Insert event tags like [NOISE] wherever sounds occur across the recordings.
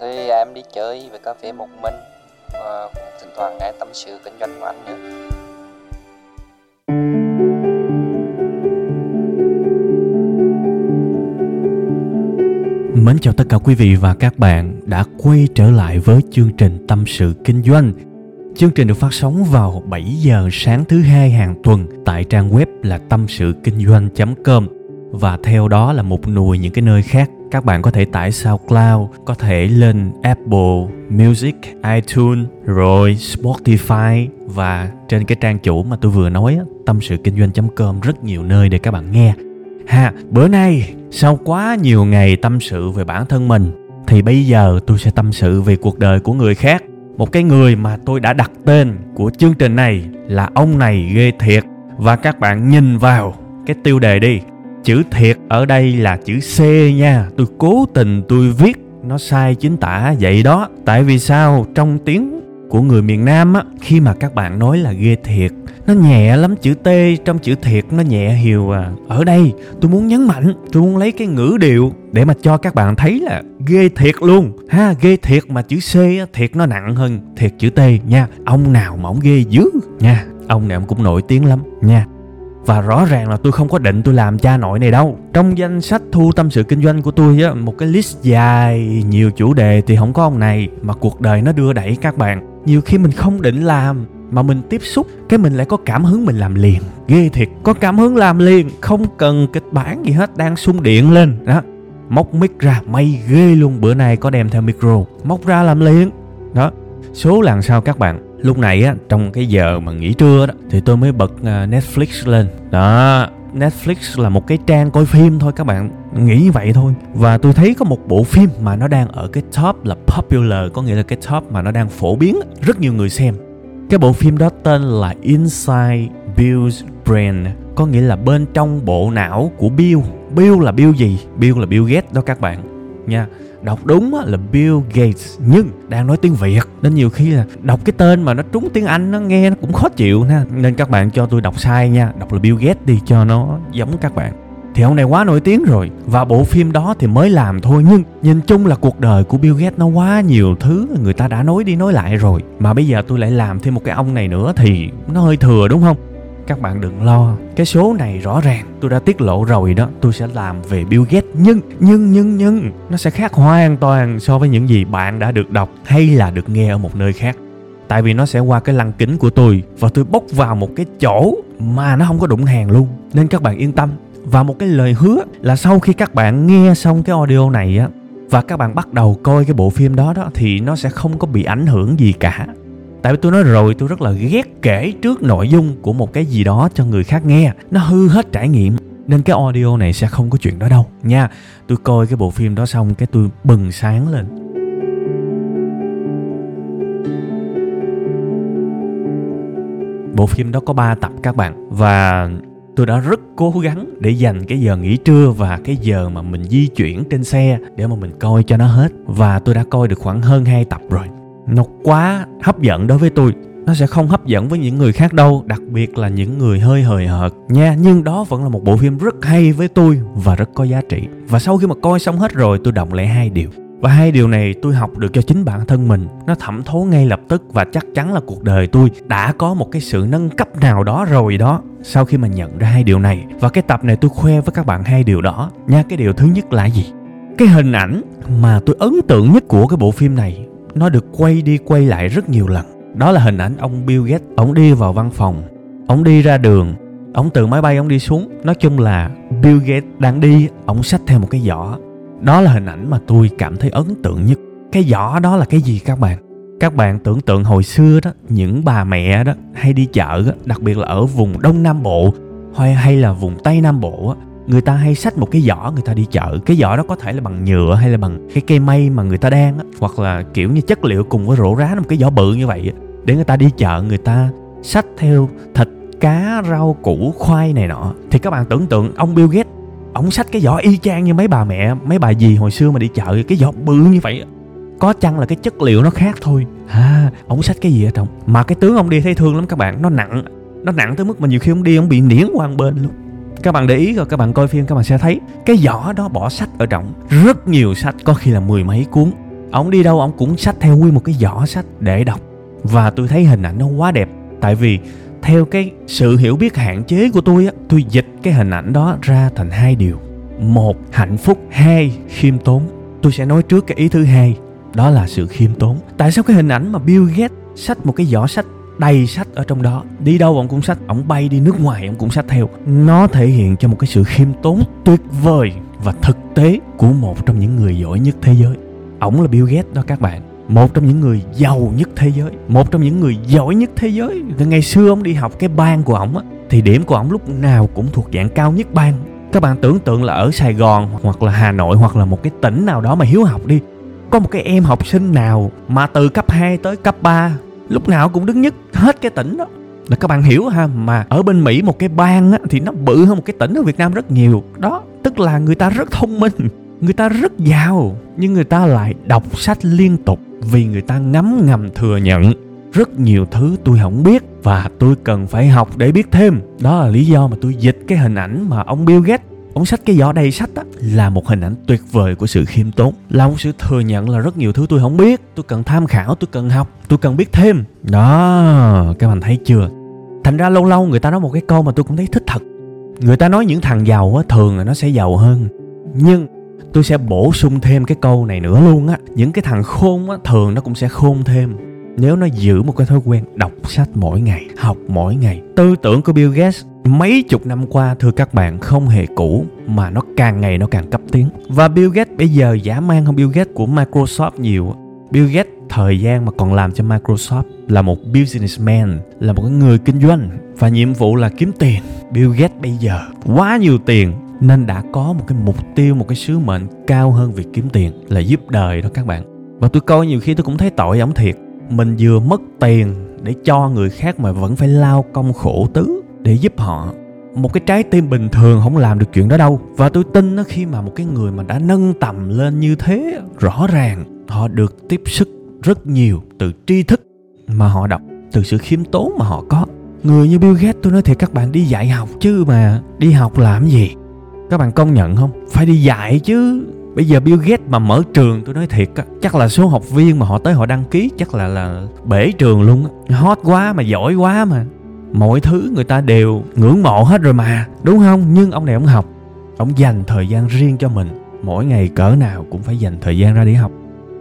Thì à, em đi chơi về cà phê một mình và cũng thỉnh thoảng nghe tâm sự kinh doanh của anh nữa. Mến chào tất cả quý vị và các bạn đã quay trở lại với chương trình Tâm sự Kinh doanh. Chương trình được phát sóng vào 7 giờ sáng thứ hai hàng tuần tại trang web là tâm sự kinh doanh.com và theo đó là một nùi những cái nơi khác các bạn có thể tải SoundCloud, có thể lên Apple Music, iTunes, rồi Spotify và trên cái trang chủ mà tôi vừa nói tâm sự kinh doanh.com rất nhiều nơi để các bạn nghe. Ha, bữa nay sau quá nhiều ngày tâm sự về bản thân mình thì bây giờ tôi sẽ tâm sự về cuộc đời của người khác. Một cái người mà tôi đã đặt tên của chương trình này là ông này ghê thiệt và các bạn nhìn vào cái tiêu đề đi chữ thiệt ở đây là chữ c nha. Tôi cố tình tôi viết nó sai chính tả vậy đó. Tại vì sao? Trong tiếng của người miền nam á khi mà các bạn nói là ghê thiệt nó nhẹ lắm. Chữ t trong chữ thiệt nó nhẹ hiều à. Ở đây tôi muốn nhấn mạnh tôi muốn lấy cái ngữ điệu để mà cho các bạn thấy là ghê thiệt luôn. Ha ghê thiệt mà chữ c á, thiệt nó nặng hơn thiệt chữ t nha. Ông nào mà ông ghê dữ nha. Ông này ông cũng nổi tiếng lắm nha và rõ ràng là tôi không có định tôi làm cha nội này đâu. Trong danh sách thu tâm sự kinh doanh của tôi á, một cái list dài, nhiều chủ đề thì không có ông này, mà cuộc đời nó đưa đẩy các bạn. Nhiều khi mình không định làm, mà mình tiếp xúc, cái mình lại có cảm hứng mình làm liền. Ghê thiệt, có cảm hứng làm liền, không cần kịch bản gì hết, đang xung điện lên. Đó, móc mic ra, may ghê luôn, bữa nay có đem theo micro. Móc ra làm liền. Đó, số lần sau các bạn? Lúc này á, trong cái giờ mà nghỉ trưa đó, thì tôi mới bật à, Netflix lên. Đó, Netflix là một cái trang coi phim thôi, các bạn. Nghĩ như vậy thôi. Và tôi thấy có một bộ phim mà nó đang ở cái top là popular, có nghĩa là cái top mà nó đang phổ biến, rất nhiều người xem. Cái bộ phim đó tên là Inside Bill's Brain, có nghĩa là bên trong bộ não của Bill. Bill là Bill gì? Bill là Bill Gates đó các bạn, nha đọc đúng là Bill Gates nhưng đang nói tiếng Việt. Nên nhiều khi là đọc cái tên mà nó trúng tiếng Anh nó nghe nó cũng khó chịu ha. Nên các bạn cho tôi đọc sai nha. Đọc là Bill Gates đi cho nó giống các bạn. Thì ông này quá nổi tiếng rồi. Và bộ phim đó thì mới làm thôi nhưng nhìn chung là cuộc đời của Bill Gates nó quá nhiều thứ, người ta đã nói đi nói lại rồi. Mà bây giờ tôi lại làm thêm một cái ông này nữa thì nó hơi thừa đúng không? Các bạn đừng lo, cái số này rõ ràng. Tôi đã tiết lộ rồi đó, tôi sẽ làm về Bill Gates. Nhưng nhưng nhưng nhưng, nó sẽ khác hoàn toàn so với những gì bạn đã được đọc hay là được nghe ở một nơi khác. Tại vì nó sẽ qua cái lăng kính của tôi và tôi bốc vào một cái chỗ mà nó không có đụng hàng luôn. Nên các bạn yên tâm. Và một cái lời hứa là sau khi các bạn nghe xong cái audio này á, và các bạn bắt đầu coi cái bộ phim đó đó, thì nó sẽ không có bị ảnh hưởng gì cả tại vì tôi nói rồi, tôi rất là ghét kể trước nội dung của một cái gì đó cho người khác nghe. Nó hư hết trải nghiệm. Nên cái audio này sẽ không có chuyện đó đâu, nha. Tôi coi cái bộ phim đó xong cái tôi bừng sáng lên. Bộ phim đó có 3 tập các bạn, và tôi đã rất cố gắng để dành cái giờ nghỉ trưa và cái giờ mà mình di chuyển trên xe để mà mình coi cho nó hết. Và tôi đã coi được khoảng hơn 2 tập rồi nó quá hấp dẫn đối với tôi. Nó sẽ không hấp dẫn với những người khác đâu, đặc biệt là những người hơi hời hợt. Nha, nhưng đó vẫn là một bộ phim rất hay với tôi và rất có giá trị. Và sau khi mà coi xong hết rồi, tôi động lại hai điều. Và hai điều này tôi học được cho chính bản thân mình. Nó thẩm thấu ngay lập tức và chắc chắn là cuộc đời tôi đã có một cái sự nâng cấp nào đó rồi đó, sau khi mà nhận ra hai điều này. Và cái tập này tôi khoe với các bạn hai điều đó. Nha, cái điều thứ nhất là gì? Cái hình ảnh mà tôi ấn tượng nhất của cái bộ phim này nó được quay đi quay lại rất nhiều lần. Đó là hình ảnh ông Bill Gates. Ông đi vào văn phòng. Ông đi ra đường. Ông từ máy bay ông đi xuống. Nói chung là Bill Gates đang đi. Ông xách theo một cái giỏ. Đó là hình ảnh mà tôi cảm thấy ấn tượng nhất. Cái giỏ đó là cái gì các bạn? Các bạn tưởng tượng hồi xưa đó những bà mẹ đó hay đi chợ đó, đặc biệt là ở vùng đông nam bộ hay hay là vùng tây nam bộ người ta hay xách một cái giỏ người ta đi chợ. Cái giỏ đó có thể là bằng nhựa hay là bằng cái cây mây mà người ta đan á, hoặc là kiểu như chất liệu cùng với rổ rá một cái giỏ bự như vậy để người ta đi chợ, người ta xách theo thịt, cá, rau, củ, khoai này nọ. Thì các bạn tưởng tượng, ông Bill Gates, ông xách cái giỏ y chang như mấy bà mẹ, mấy bà dì hồi xưa mà đi chợ, cái giỏ bự như vậy có chăng là cái chất liệu nó khác thôi. À ông xách cái gì ở trong? Mà cái tướng ông đi thấy thương lắm các bạn, nó nặng nó nặng tới mức mà nhiều khi ông đi ông bị niễn qua một bên luôn các bạn để ý rồi, các bạn coi phim các bạn sẽ thấy cái giỏ đó bỏ sách ở trong rất nhiều sách, có khi là mười mấy cuốn. Ông đi đâu, ông cũng sách theo nguyên một cái giỏ sách để đọc. Và tôi thấy hình ảnh nó quá đẹp. Tại vì theo cái sự hiểu biết hạn chế của tôi á, tôi dịch cái hình ảnh đó ra thành hai điều. Một, hạnh phúc. Hai, khiêm tốn. Tôi sẽ nói trước cái ý thứ hai, đó là sự khiêm tốn. Tại sao cái hình ảnh mà bill gates sách một cái giỏ sách đầy sách ở trong đó. Đi đâu ông cũng sách, ông bay đi nước ngoài ông cũng sách theo. Nó thể hiện cho một cái sự khiêm tốn tuyệt vời và thực tế của một trong những người giỏi nhất thế giới. Ổng là bill gates đó các bạn. Một trong những người giàu nhất thế giới. Một trong những người giỏi nhất thế giới. Ngày xưa ông đi học cái bang của ổng á, thì điểm của ổng lúc nào cũng thuộc dạng cao nhất bang. Các bạn tưởng tượng là ở sài gòn hoặc là hà nội hoặc là một cái tỉnh nào đó mà hiếu học đi. Có một cái em học sinh nào mà từ cấp 2 tới cấp 3 lúc nào cũng đứng nhất hết cái tỉnh đó. Là các bạn hiểu ha mà ở bên Mỹ một cái bang á, thì nó bự hơn một cái tỉnh ở Việt Nam rất nhiều. Đó tức là người ta rất thông minh người ta rất giàu nhưng người ta lại đọc sách liên tục vì người ta ngấm ngầm thừa nhận rất nhiều thứ tôi không biết và tôi cần phải học để biết thêm. Đó là lý do mà tôi dịch cái hình ảnh mà ông Bill Gates ông sách cái giỏ đầy sách á, là một hình ảnh tuyệt vời của sự khiêm tốn, là một sự thừa nhận là rất nhiều thứ tôi không biết. Tôi cần tham khảo, tôi cần học, tôi cần biết thêm. Đó, các bạn thấy chưa? Thành ra lâu lâu người ta nói một cái câu mà tôi cũng thấy thích thật. Người ta nói những thằng giàu á, thường là nó sẽ giàu hơn. Nhưng tôi sẽ bổ sung thêm cái câu này nữa luôn á. Những cái thằng khôn á, thường nó cũng sẽ khôn thêm nếu nó giữ một cái thói quen đọc sách mỗi ngày, học mỗi ngày, tư tưởng của bill gates mấy chục năm qua, thưa các bạn, không hề cũ, mà nó càng ngày nó càng cấp tiến. Và bill gates bây giờ giả mang hơn bill gates của microsoft nhiều. Bill gates, thời gian mà còn làm cho microsoft là một businessman, là một người kinh doanh, và nhiệm vụ là kiếm tiền. Bill gates bây giờ quá nhiều tiền, nên đã có một cái mục tiêu, một cái sứ mệnh cao hơn việc kiếm tiền, là giúp đời đó các bạn. Và tôi coi nhiều khi tôi cũng thấy tội ổng thiệt mình vừa mất tiền để cho người khác mà vẫn phải lao công khổ tứ để giúp họ. Một cái trái tim bình thường không làm được chuyện đó đâu. Và tôi tin nó khi mà một cái người mà đã nâng tầm lên như thế, rõ ràng họ được tiếp sức rất nhiều từ tri thức mà họ đọc, từ sự khiêm tốn mà họ có. Người như Bill Gates, tôi nói thiệt, các bạn đi dạy học chứ mà đi học làm gì? Các bạn công nhận không? Phải đi dạy chứ bây giờ Bill Gates mà mở trường, tôi nói thiệt á, chắc là số học viên mà họ tới họ đăng ký chắc là là bể trường luôn á. Hot quá mà, giỏi quá mà. Mọi thứ người ta đều ngưỡng mộ hết rồi mà, đúng không? Nhưng ông này ông học, ông dành thời gian riêng cho mình. Mỗi ngày cỡ nào cũng phải dành thời gian ra để học.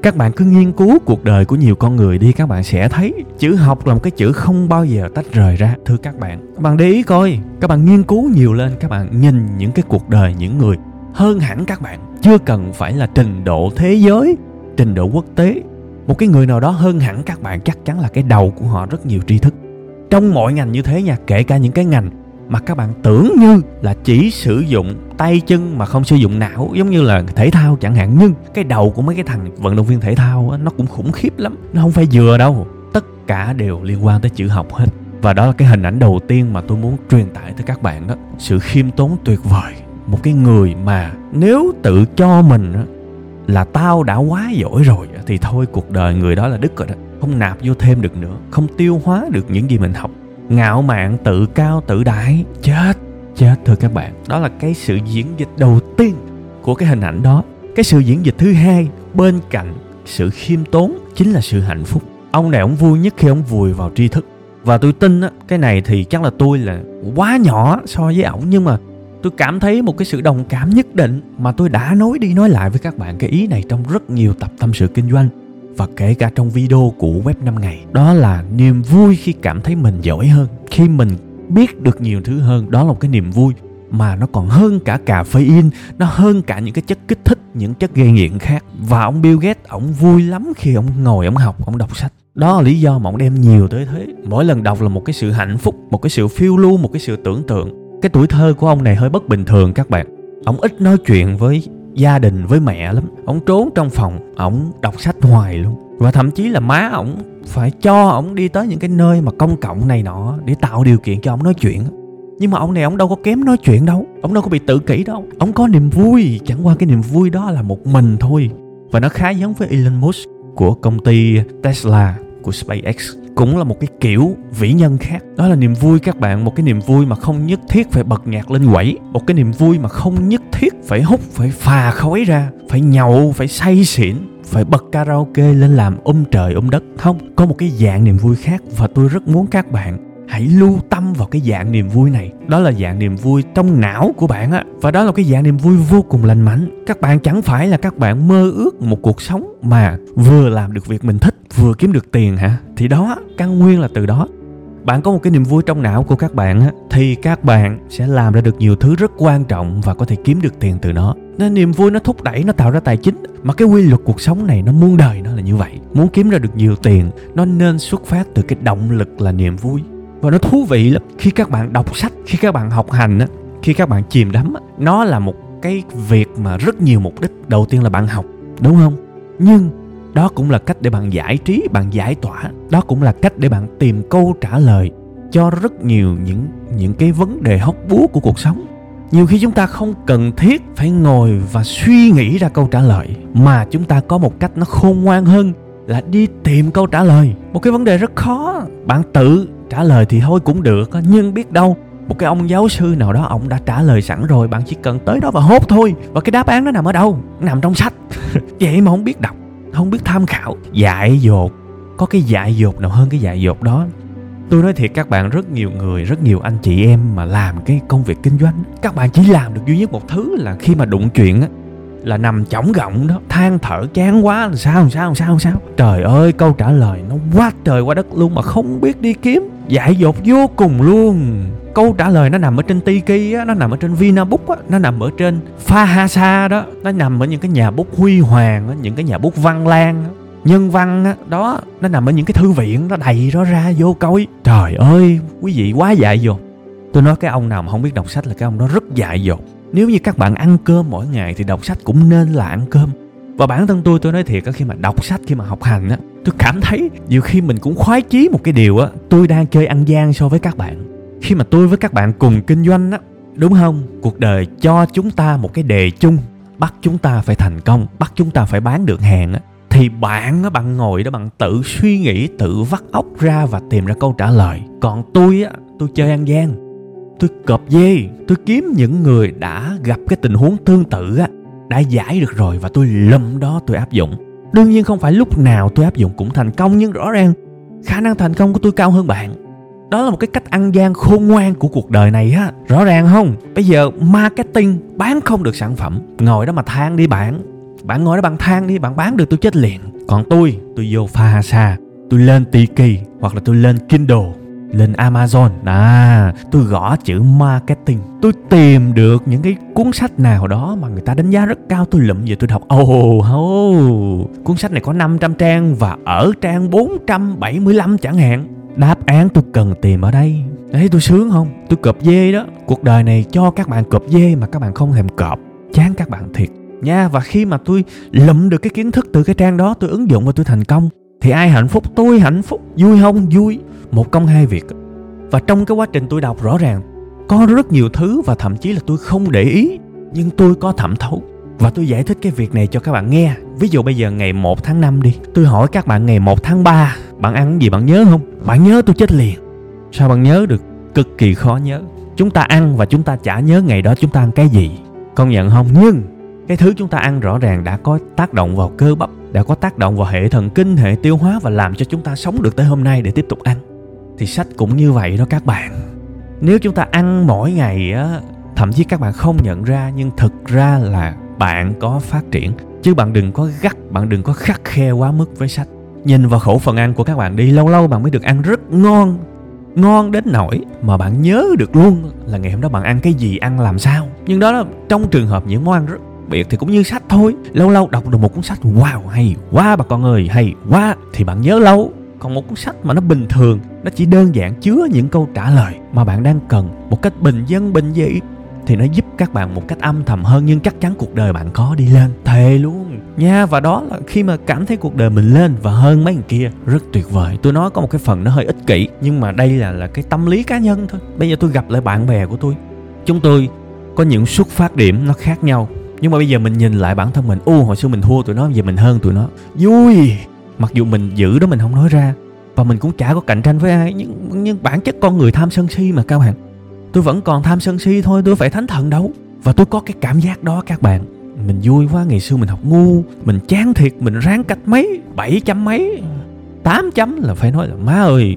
Các bạn cứ nghiên cứu cuộc đời của nhiều con người đi, các bạn sẽ thấy chữ học là một cái chữ không bao giờ tách rời ra, thưa các bạn. Các bạn để ý coi, các bạn nghiên cứu nhiều lên, các bạn nhìn những cái cuộc đời những người hơn hẳn các bạn chưa cần phải là trình độ thế giới trình độ quốc tế. Một cái người nào đó hơn hẳn các bạn chắc chắn là cái đầu của họ rất nhiều tri thức. Trong mọi ngành như thế nha kể cả những cái ngành mà các bạn tưởng như là chỉ sử dụng tay chân mà không sử dụng não giống như là thể thao chẳng hạn. Nhưng cái đầu của mấy cái thằng vận động viên thể thao á, nó cũng khủng khiếp lắm. Nó không phải vừa đâu. Tất cả đều liên quan tới chữ học hết. Và đó là cái hình ảnh đầu tiên mà tôi muốn truyền tải tới các bạn đó sự khiêm tốn tuyệt vời một cái người mà nếu tự cho mình là tao đã quá giỏi rồi thì thôi, cuộc đời người đó là đứt rồi đó. Không nạp vô thêm được nữa, không tiêu hóa được những gì mình học. Ngạo mạn, tự cao, tự đại, chết chết thưa các bạn. Đó là cái sự diễn dịch đầu tiên của cái hình ảnh đó. Cái sự diễn dịch thứ hai bên cạnh sự khiêm tốn chính là sự hạnh phúc. Ông này ông vui nhất khi ông vùi vào tri thức. Và tôi tin á, cái này thì chắc là tôi là quá nhỏ so với ổng, nhưng mà tôi cảm thấy một cái sự đồng cảm nhất định mà tôi đã nói đi nói lại với các bạn cái ý này trong rất nhiều tập tâm sự kinh doanh và kể cả trong video của web 5 ngày. Đó là niềm vui khi cảm thấy mình giỏi hơn, khi mình biết được nhiều thứ hơn. Đó là một cái niềm vui mà nó còn hơn cả cà phê in, nó hơn cả những cái chất kích thích, những chất gây nghiện khác. Và ông Bill Gates, ông vui lắm khi ông ngồi ông học, ông đọc sách. Đó là lý do mà ông đem nhiều tới thế. Mỗi lần đọc là một cái sự hạnh phúc, một cái sự phiêu lưu, một cái sự tưởng tượng cái tuổi thơ của ông này hơi bất bình thường các bạn. Ông ít nói chuyện với gia đình, với mẹ lắm. Ông trốn trong phòng, ông đọc sách hoài luôn. Và thậm chí là má ổng phải cho ổng đi tới những cái nơi mà công cộng này nọ để tạo điều kiện cho ổng nói chuyện. Nhưng mà ông này, ông đâu có kém nói chuyện đâu. Ông đâu có bị tự kỷ đâu. Ông có niềm vui. Chẳng qua cái niềm vui đó là một mình thôi. Và nó khá giống với Elon Musk của công ty Tesla, của SpaceX cũng là một cái kiểu vĩ nhân khác. Đó là niềm vui các bạn, một cái niềm vui mà không nhất thiết phải bật nhạc lên quẩy, một cái niềm vui mà không nhất thiết phải hút, phải phà khói ra, phải nhậu, phải say xỉn, phải bật karaoke lên làm um trời um đất. Không, có một cái dạng niềm vui khác và tôi rất muốn các bạn hãy lưu tâm vào cái dạng niềm vui này. Đó là dạng niềm vui trong não của bạn á. Và đó là cái dạng niềm vui vô cùng lành mạnh. Các bạn chẳng phải là các bạn mơ ước một cuộc sống mà vừa làm được việc mình thích, vừa kiếm được tiền hả? Thì đó, căn nguyên là từ đó. Bạn có một cái niềm vui trong não của các bạn á, thì các bạn sẽ làm ra được nhiều thứ rất quan trọng và có thể kiếm được tiền từ nó nên niềm vui nó thúc đẩy, nó tạo ra tài chính. Mà cái quy luật cuộc sống này nó muôn đời nó là như vậy. Muốn kiếm ra được nhiều tiền, nó nên xuất phát từ cái động lực là niềm vui và nó thú vị lắm. Khi các bạn đọc sách, khi các bạn học hành á, khi các bạn chìm đắm á, nó là một cái việc mà rất nhiều mục đích. Đầu tiên là bạn học, đúng không? Nhưng đó cũng là cách để bạn giải trí, bạn giải tỏa. Đó cũng là cách để bạn tìm câu trả lời cho rất nhiều những những cái vấn đề hóc búa của cuộc sống. Nhiều khi chúng ta không cần thiết phải ngồi và suy nghĩ ra câu trả lời, mà chúng ta có một cách nó khôn ngoan hơn là đi tìm câu trả lời. Một cái vấn đề rất khó. Bạn tự trả lời thì thôi cũng được, nhưng biết đâu, một cái ông giáo sư nào đó ông đã trả lời sẵn rồi, bạn chỉ cần tới đó và hốt thôi. Và cái đáp án nó nằm ở đâu? Nằm trong sách. [LAUGHS] Vậy mà không biết đọc, không biết tham khảo. Dại dột. Có cái dại dột nào hơn cái dại dột đó? Tôi nói thiệt các bạn, rất nhiều người, rất nhiều anh chị em mà làm cái công việc kinh doanh, các bạn chỉ làm được duy nhất một thứ là khi mà đụng chuyện á là nằm chỏng gọng đó than thở chán quá làm sao làm sao làm sao làm sao trời ơi câu trả lời nó quá trời quá đất luôn mà không biết đi kiếm dại dột vô cùng luôn câu trả lời nó nằm ở trên Tiki á, nó nằm ở trên Vinabook á, nó nằm ở trên Fahasa đó, nó nằm ở những cái nhà bút huy hoàng á, những cái nhà bút văn lang á. nhân văn á, đó, nó nằm ở những cái thư viện nó đầy đó ra vô coi. Trời ơi, quý vị quá dại dột. Tôi nói cái ông nào mà không biết đọc sách là cái ông đó rất dại dột. Nếu như các bạn ăn cơm mỗi ngày thì đọc sách cũng nên là ăn cơm. Và bản thân tôi tôi nói thiệt khi mà đọc sách khi mà học hành á, tôi cảm thấy nhiều khi mình cũng khoái chí một cái điều á, tôi đang chơi ăn gian so với các bạn. Khi mà tôi với các bạn cùng kinh doanh á đúng không? Cuộc đời cho chúng ta một cái đề chung bắt chúng ta phải thành công bắt chúng ta phải bán được hàng á. Thì bạn á bạn ngồi đó bạn tự suy nghĩ tự vắt óc ra và tìm ra câu trả lời. Còn tôi á tôi chơi ăn gian tôi cọp dê tôi kiếm những người đã gặp cái tình huống tương tự á đã giải được rồi và tôi lầm đó tôi áp dụng. Đương nhiên không phải lúc nào tôi áp dụng cũng thành công nhưng rõ ràng khả năng thành công của tôi cao hơn bạn. Đó là một cái cách ăn gian khôn ngoan của cuộc đời này á rõ ràng không? Bây giờ marketing bán không được sản phẩm ngồi đó mà than đi bạn. Bạn ngồi đó bằng than đi bạn bán được tôi chết liền. Còn tôi tôi vô xa, tôi lên Tiki hoặc là tôi lên Kindle lên Amazon. À tôi gõ chữ marketing. Tôi tìm được những cái cuốn sách nào đó mà người ta đánh giá rất cao. Tôi lụm về tôi đọc ồ oh, oh, cuốn sách này có 500 trang và ở trang 475 chẳng hạn. Đáp án tôi cần tìm ở đây. Đấy tôi sướng không? Tôi cọp dê đó. Cuộc đời này cho các bạn cọp dê mà các bạn không thèm cọp. Chán các bạn thiệt. Nha và khi mà tôi lụm được cái kiến thức từ cái trang đó tôi ứng dụng và tôi thành công thì ai hạnh phúc? Tôi hạnh phúc. Vui không? Vui một công hai việc. Và trong cái quá trình tôi đọc rõ ràng có rất nhiều thứ và thậm chí là tôi không để ý nhưng tôi có thẩm thấu. Và tôi giải thích cái việc này cho các bạn nghe. Ví dụ bây giờ ngày 1 tháng 5 đi Tôi hỏi các bạn ngày 1 tháng 3 Bạn ăn gì bạn nhớ không? Bạn nhớ tôi chết liền. Sao bạn nhớ được? Cực kỳ khó nhớ. Chúng ta ăn và chúng ta chả nhớ ngày đó chúng ta ăn cái gì. Công nhận không? Nhưng cái thứ chúng ta ăn rõ ràng đã có tác động vào cơ bắp Đã có tác động vào hệ thần kinh, hệ tiêu hóa Và làm cho chúng ta sống được tới hôm nay để tiếp tục ăn. Thì sách cũng như vậy đó các bạn. Nếu chúng ta ăn mỗi ngày á, Thậm chí các bạn không nhận ra, Nhưng thực ra là bạn có phát triển. Chứ bạn đừng có gắt, bạn đừng có khắc khe quá mức với sách. Nhìn vào khẩu phần ăn của các bạn đi, lâu lâu bạn mới được ăn rất ngon. Ngon đến nỗi mà bạn nhớ được luôn là ngày hôm đó bạn ăn cái gì, ăn làm sao. Nhưng đó là trong trường hợp những món ăn rất biệt thì cũng như sách thôi. Lâu lâu đọc được một cuốn sách, wow, hay quá bà con ơi, hay quá. Thì bạn nhớ lâu còn một cuốn sách mà nó bình thường, nó chỉ đơn giản chứa những câu trả lời mà bạn đang cần một cách bình dân, bình dị, thì nó giúp các bạn một cách âm thầm hơn nhưng chắc chắn cuộc đời bạn có đi lên. Thề luôn. Nha, và đó là khi mà cảm thấy cuộc đời mình lên và hơn mấy người kia, rất tuyệt vời. Tôi nói có một cái phần nó hơi ích kỷ, nhưng mà đây là là cái tâm lý cá nhân thôi. Bây giờ tôi gặp lại bạn bè của tôi. Chúng tôi có những xuất phát điểm nó khác nhau, nhưng mà bây giờ mình nhìn lại bản thân mình. U hồi xưa mình thua tụi nó giờ mình hơn tụi nó. Vui! Mặc dù mình giữ đó mình không nói ra, và mình cũng chả có cạnh tranh với ai, nhưng nhưng bản chất con người tham sân si mà các bạn tôi vẫn còn tham sân si thôi, tôi phải thánh thần đâu. Và tôi có cái cảm giác đó, các bạn. Mình vui quá, ngày xưa mình học ngu, mình chán thiệt, mình ráng cách mấy, bảy chấm mấy, tám chấm là phải nói là, má ơi,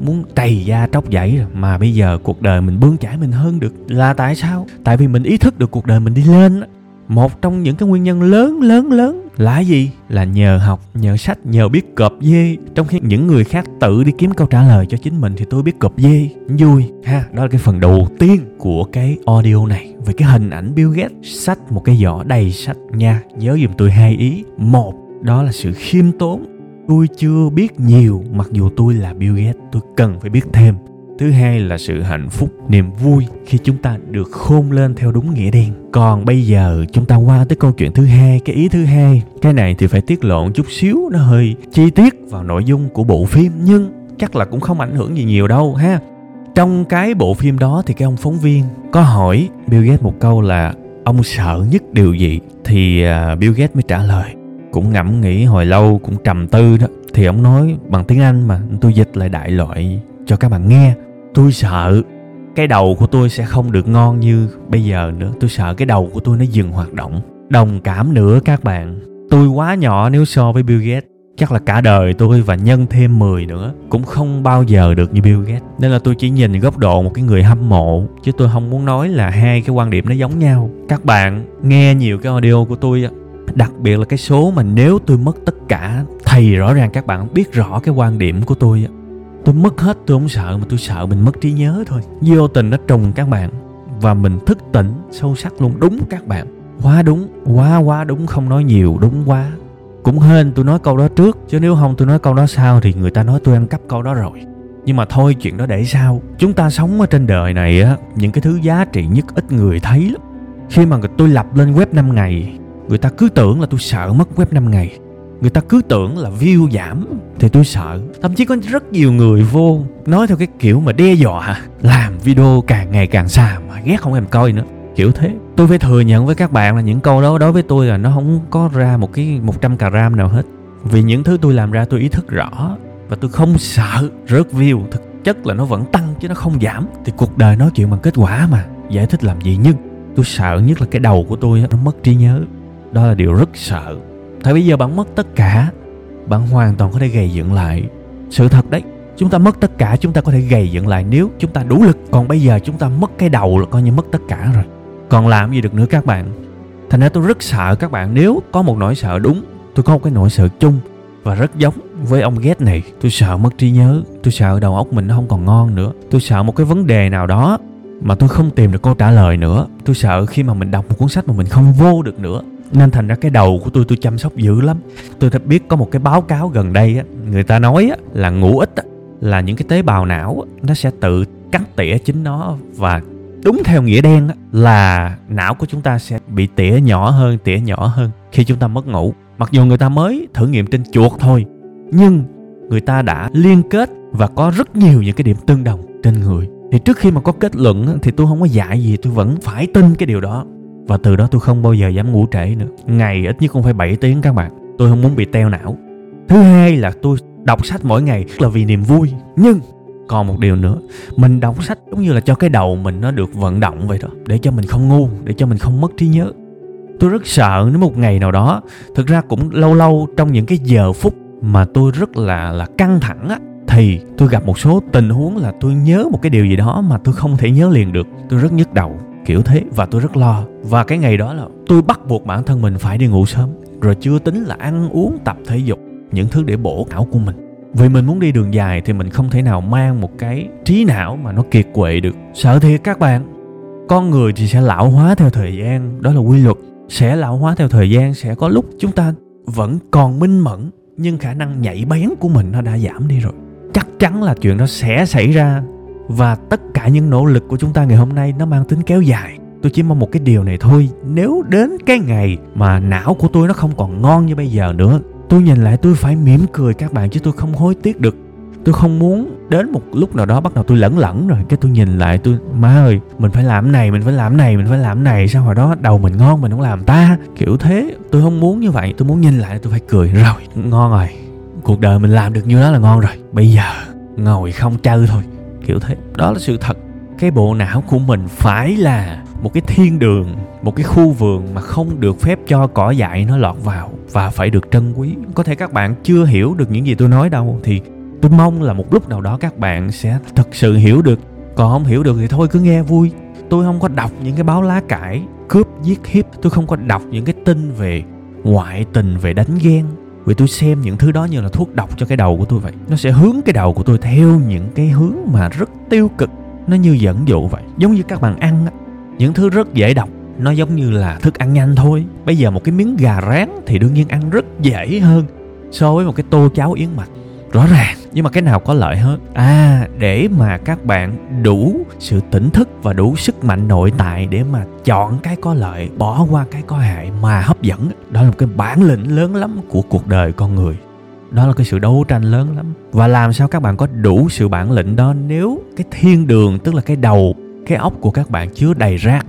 muốn trầy da tróc dãy rồi, mà bây giờ cuộc đời mình bươn chải mình hơn được là tại sao? Tại vì mình ý thức được cuộc đời mình đi lên một trong những cái nguyên nhân lớn lớn lớn là gì? Là nhờ học, nhờ sách, nhờ biết cọp dê. Trong khi những người khác tự đi kiếm câu trả lời cho chính mình thì tôi biết cọp dê. Vui, ha. Đó là cái phần đầu tiên của cái audio này. Về cái hình ảnh Bill Gates sách một cái giỏ đầy sách nha. Nhớ giùm tôi hai ý. Một, đó là sự khiêm tốn. Tôi chưa biết nhiều, mặc dù tôi là Bill Gates, tôi cần phải biết thêm thứ hai là sự hạnh phúc, niềm vui khi chúng ta được khôn lên theo đúng nghĩa đen. Còn bây giờ, chúng ta qua tới câu chuyện thứ hai, cái ý thứ hai. Cái này thì phải tiết lộ chút xíu, nó hơi chi tiết vào nội dung của bộ phim, nhưng chắc là cũng không ảnh hưởng gì nhiều đâu, ha. Trong cái bộ phim đó thì cái ông phóng viên có hỏi Bill Gates một câu là, ông sợ nhất điều gì? Thì à, Bill Gates mới trả lời. Cũng ngẫm nghĩ hồi lâu, cũng trầm tư đó. Thì ông nói bằng tiếng Anh mà, tôi dịch lại đại loại cho các bạn nghe tôi sợ cái đầu của tôi sẽ không được ngon như bây giờ nữa. Tôi sợ cái đầu của tôi nó dừng hoạt động. Đồng cảm nữa các bạn. Tôi quá nhỏ nếu so với Bill Gates. Chắc là cả đời tôi và nhân thêm 10 nữa cũng không bao giờ được như Bill Gates. Nên là tôi chỉ nhìn góc độ một cái người hâm mộ, chứ tôi không muốn nói là hai cái quan điểm nó giống nhau. Các bạn nghe nhiều cái audio của tôi đặc biệt là cái số mà nếu tôi mất tất cả thì rõ ràng các bạn biết rõ cái quan điểm của tôi tôi mất hết, tôi không sợ mà tôi sợ mình mất trí nhớ thôi. Vô tình nó trùng các bạn và mình thức tỉnh sâu sắc luôn. Đúng các bạn. Quá đúng, quá quá đúng, không nói nhiều, đúng quá. Cũng hên tôi nói câu đó trước, chứ nếu không tôi nói câu đó sau thì người ta nói tôi ăn cắp câu đó rồi. Nhưng mà thôi, chuyện đó để sau. Chúng ta sống ở trên đời này á, những cái thứ giá trị nhất ít người thấy lắm. Khi mà tôi lập lên web 5 ngày, người ta cứ tưởng là tôi sợ mất web 5 ngày người ta cứ tưởng là view giảm, thì tôi sợ. Thậm chí có rất nhiều người vô, nói theo cái kiểu mà đe dọa làm video càng ngày càng xa mà ghét không em coi nữa. Kiểu thế. Tôi phải thừa nhận với các bạn là những câu đó đối với tôi là nó không có ra một cái 100 gram nào hết. Vì những thứ tôi làm ra tôi ý thức rõ và tôi không sợ rớt view. Thực chất là nó vẫn tăng chứ nó không giảm. Thì cuộc đời nói chuyện bằng kết quả mà. Giải thích làm gì nhưng tôi sợ nhất là cái đầu của tôi nó mất trí nhớ. Đó là điều rất sợ thì bây giờ bạn mất tất cả, Bạn hoàn toàn có thể gây dựng lại. Sự thật đấy, Chúng ta mất tất cả, chúng ta có thể gây dựng lại. Nếu chúng ta đủ lực, Còn bây giờ chúng ta mất cái đầu là coi như mất tất cả rồi. Còn làm gì được nữa các bạn? Thành ra tôi rất sợ các bạn. Nếu có một nỗi sợ đúng, Tôi có một cái nỗi sợ chung Và rất giống với ông ghét này. Tôi sợ mất trí nhớ, Tôi sợ đầu óc mình nó không còn ngon nữa. Tôi sợ một cái vấn đề nào đó Mà tôi không tìm được câu trả lời nữa. Tôi sợ khi mà mình đọc một cuốn sách mà mình không vô được nữa nên thành ra cái đầu của tôi tôi chăm sóc dữ lắm. Tôi thật biết có một cái báo cáo gần đây á người ta nói á, là ngủ ít á, là những cái tế bào não á, nó sẽ tự cắt tỉa chính nó và đúng theo nghĩa đen á, là não của chúng ta sẽ bị tỉa nhỏ hơn tỉa nhỏ hơn khi chúng ta mất ngủ. Mặc dù người ta mới thử nghiệm trên chuột thôi nhưng người ta đã liên kết và có rất nhiều những cái điểm tương đồng trên người. Thì trước khi mà có kết luận thì tôi không có dạy gì tôi vẫn phải tin cái điều đó và từ đó tôi không bao giờ dám ngủ trễ nữa. Ngày ít nhất cũng phải 7 tiếng các bạn. Tôi không muốn bị teo não. Thứ hai là tôi đọc sách mỗi ngày là vì niềm vui. Nhưng còn một điều nữa. Mình đọc sách giống như là cho cái đầu mình nó được vận động vậy đó. Để cho mình không ngu, để cho mình không mất trí nhớ. Tôi rất sợ nếu một ngày nào đó, thực ra cũng lâu lâu trong những cái giờ phút mà tôi rất là là căng thẳng á, thì tôi gặp một số tình huống là tôi nhớ một cái điều gì đó mà tôi không thể nhớ liền được. Tôi rất nhức đầu kiểu thế và tôi rất lo. Và cái ngày đó là tôi bắt buộc bản thân mình phải đi ngủ sớm, rồi chưa tính là ăn uống, tập thể dục, những thứ để bổ não của mình. Vì mình muốn đi đường dài thì mình không thể nào mang một cái trí não mà nó kiệt quệ được. Sợ thiệt các bạn, con người thì sẽ lão hóa theo thời gian, đó là quy luật. Sẽ lão hóa theo thời gian, sẽ có lúc chúng ta vẫn còn minh mẫn, nhưng khả năng nhạy bén của mình nó đã giảm đi rồi. Chắc chắn là chuyện đó sẽ xảy ra và tất cả những nỗ lực của chúng ta ngày hôm nay nó mang tính kéo dài. Tôi chỉ mong một cái điều này thôi. Nếu đến cái ngày mà não của tôi nó không còn ngon như bây giờ nữa, tôi nhìn lại tôi phải mỉm cười các bạn chứ tôi không hối tiếc được. Tôi không muốn đến một lúc nào đó bắt đầu tôi lẫn lẫn rồi, cái tôi nhìn lại tôi, má ơi, mình phải làm này, mình phải làm này, mình phải làm này, sao hồi đó đầu mình ngon mình không làm ta? Kiểu thế, tôi không muốn như vậy. Tôi muốn nhìn lại tôi phải cười. Rồi, ngon rồi. Cuộc đời mình làm được như đó là ngon rồi. Bây giờ ngồi không chơi thôi kiểu thế. Đó là sự thật. Cái bộ não của mình phải là một cái thiên đường, một cái khu vườn mà không được phép cho cỏ dại nó lọt vào và phải được trân quý. Có thể các bạn chưa hiểu được những gì tôi nói đâu, thì tôi mong là một lúc nào đó các bạn sẽ thực sự hiểu được. Còn không hiểu được thì thôi, cứ nghe vui. Tôi không có đọc những cái báo lá cải, cướp giết hiếp. Tôi không có đọc những cái tin về ngoại tình, về đánh ghen vì tôi xem những thứ đó như là thuốc độc cho cái đầu của tôi vậy. Nó sẽ hướng cái đầu của tôi theo những cái hướng mà rất tiêu cực. Nó như dẫn dụ vậy. Giống như các bạn ăn những thứ rất dễ đọc nó giống như là thức ăn nhanh thôi. Bây giờ một cái miếng gà rán thì đương nhiên ăn rất dễ hơn so với một cái tô cháo yến mạch rõ ràng, nhưng mà cái nào có lợi hơn à để mà các bạn đủ sự tỉnh thức và đủ sức mạnh nội tại để mà chọn cái có lợi, bỏ qua cái có hại mà hấp dẫn, đó là một cái bản lĩnh lớn lắm của cuộc đời con người. Đó là cái sự đấu tranh lớn lắm. Và làm sao các bạn có đủ sự bản lĩnh đó nếu cái thiên đường, tức là cái đầu, cái óc của các bạn chứa đầy rác?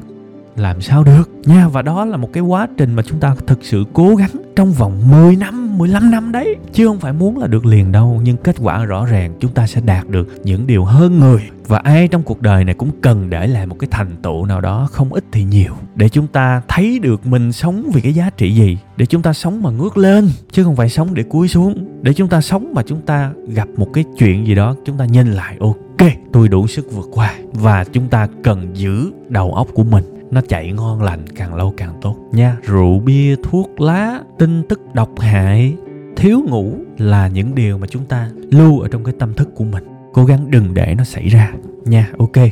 Làm sao được? Nha, và đó là một cái quá trình mà chúng ta thực sự cố gắng trong vòng 10 năm 15 năm đấy. Chứ không phải muốn là được liền đâu, nhưng kết quả rõ ràng chúng ta sẽ đạt được những điều hơn người. Và ai trong cuộc đời này cũng cần để lại một cái thành tựu nào đó không ít thì nhiều. Để chúng ta thấy được mình sống vì cái giá trị gì, để chúng ta sống mà ngước lên, chứ không phải sống để cúi xuống. Để chúng ta sống mà chúng ta gặp một cái chuyện gì đó, chúng ta nhìn lại, ok, tôi đủ sức vượt qua. Và chúng ta cần giữ đầu óc của mình nó chạy ngon lành, càng lâu càng tốt. Nha, rượu, bia, thuốc, lá, tin tức, độc hại, thiếu ngủ là những điều mà chúng ta lưu ở trong cái tâm thức của mình. Cố gắng đừng để nó xảy ra. Nha, ok.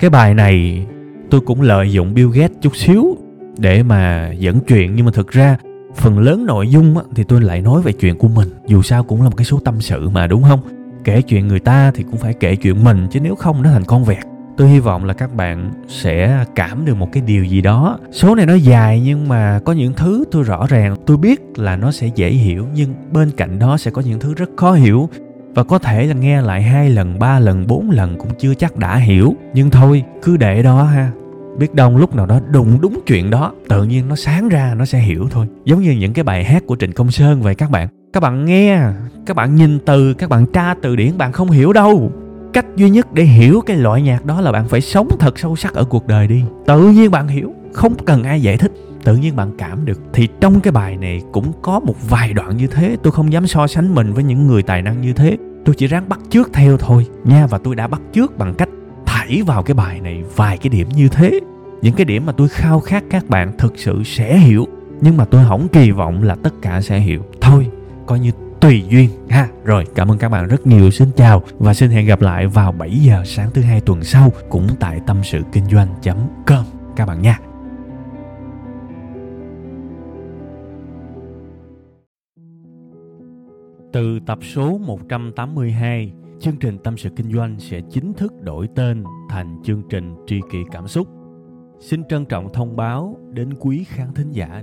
Cái bài này tôi cũng lợi dụng Bill Gates chút xíu để mà dẫn chuyện, nhưng mà thực ra phần lớn nội dung thì tôi lại nói về chuyện của mình. Dù sao cũng là một cái số tâm sự mà, đúng không? Kể chuyện người ta thì cũng phải kể chuyện mình, chứ nếu không nó thành con vẹt tôi hy vọng là các bạn sẽ cảm được một cái điều gì đó. Số này nó dài nhưng mà có những thứ tôi rõ ràng. Tôi biết là nó sẽ dễ hiểu, nhưng bên cạnh đó sẽ có những thứ rất khó hiểu. Và có thể là nghe lại hai lần, ba lần, bốn lần cũng chưa chắc đã hiểu. Nhưng thôi, cứ để đó ha. Biết đâu lúc nào đó đụng đúng chuyện đó, tự nhiên nó sáng ra, nó sẽ hiểu thôi. Giống như những cái bài hát của trịnh công sơn vậy các bạn. Các bạn nghe, các bạn nhìn từ, các bạn tra từ điển, bạn không hiểu đâu cách duy nhất để hiểu cái loại nhạc đó là bạn phải sống thật sâu sắc ở cuộc đời đi. Tự nhiên bạn hiểu, không cần ai giải thích, tự nhiên bạn cảm được. Thì trong cái bài này cũng có một vài đoạn như thế, tôi không dám so sánh mình với những người tài năng như thế. Tôi chỉ ráng bắt chước theo thôi nha, và tôi đã bắt chước bằng cách thảy vào cái bài này vài cái điểm như thế. Những cái điểm mà tôi khao khát các bạn thực sự sẽ hiểu, nhưng mà tôi không kỳ vọng là tất cả sẽ hiểu. Thôi, coi như tùy duyên ha. Rồi, cảm ơn các bạn rất nhiều. Xin chào và xin hẹn gặp lại vào 7 giờ sáng thứ hai tuần sau cũng tại tâm sự kinh doanh.com các bạn nha. Từ tập số 182, chương trình Tâm sự Kinh doanh sẽ chính thức đổi tên thành chương trình Tri kỷ Cảm xúc. Xin trân trọng thông báo đến quý khán thính giả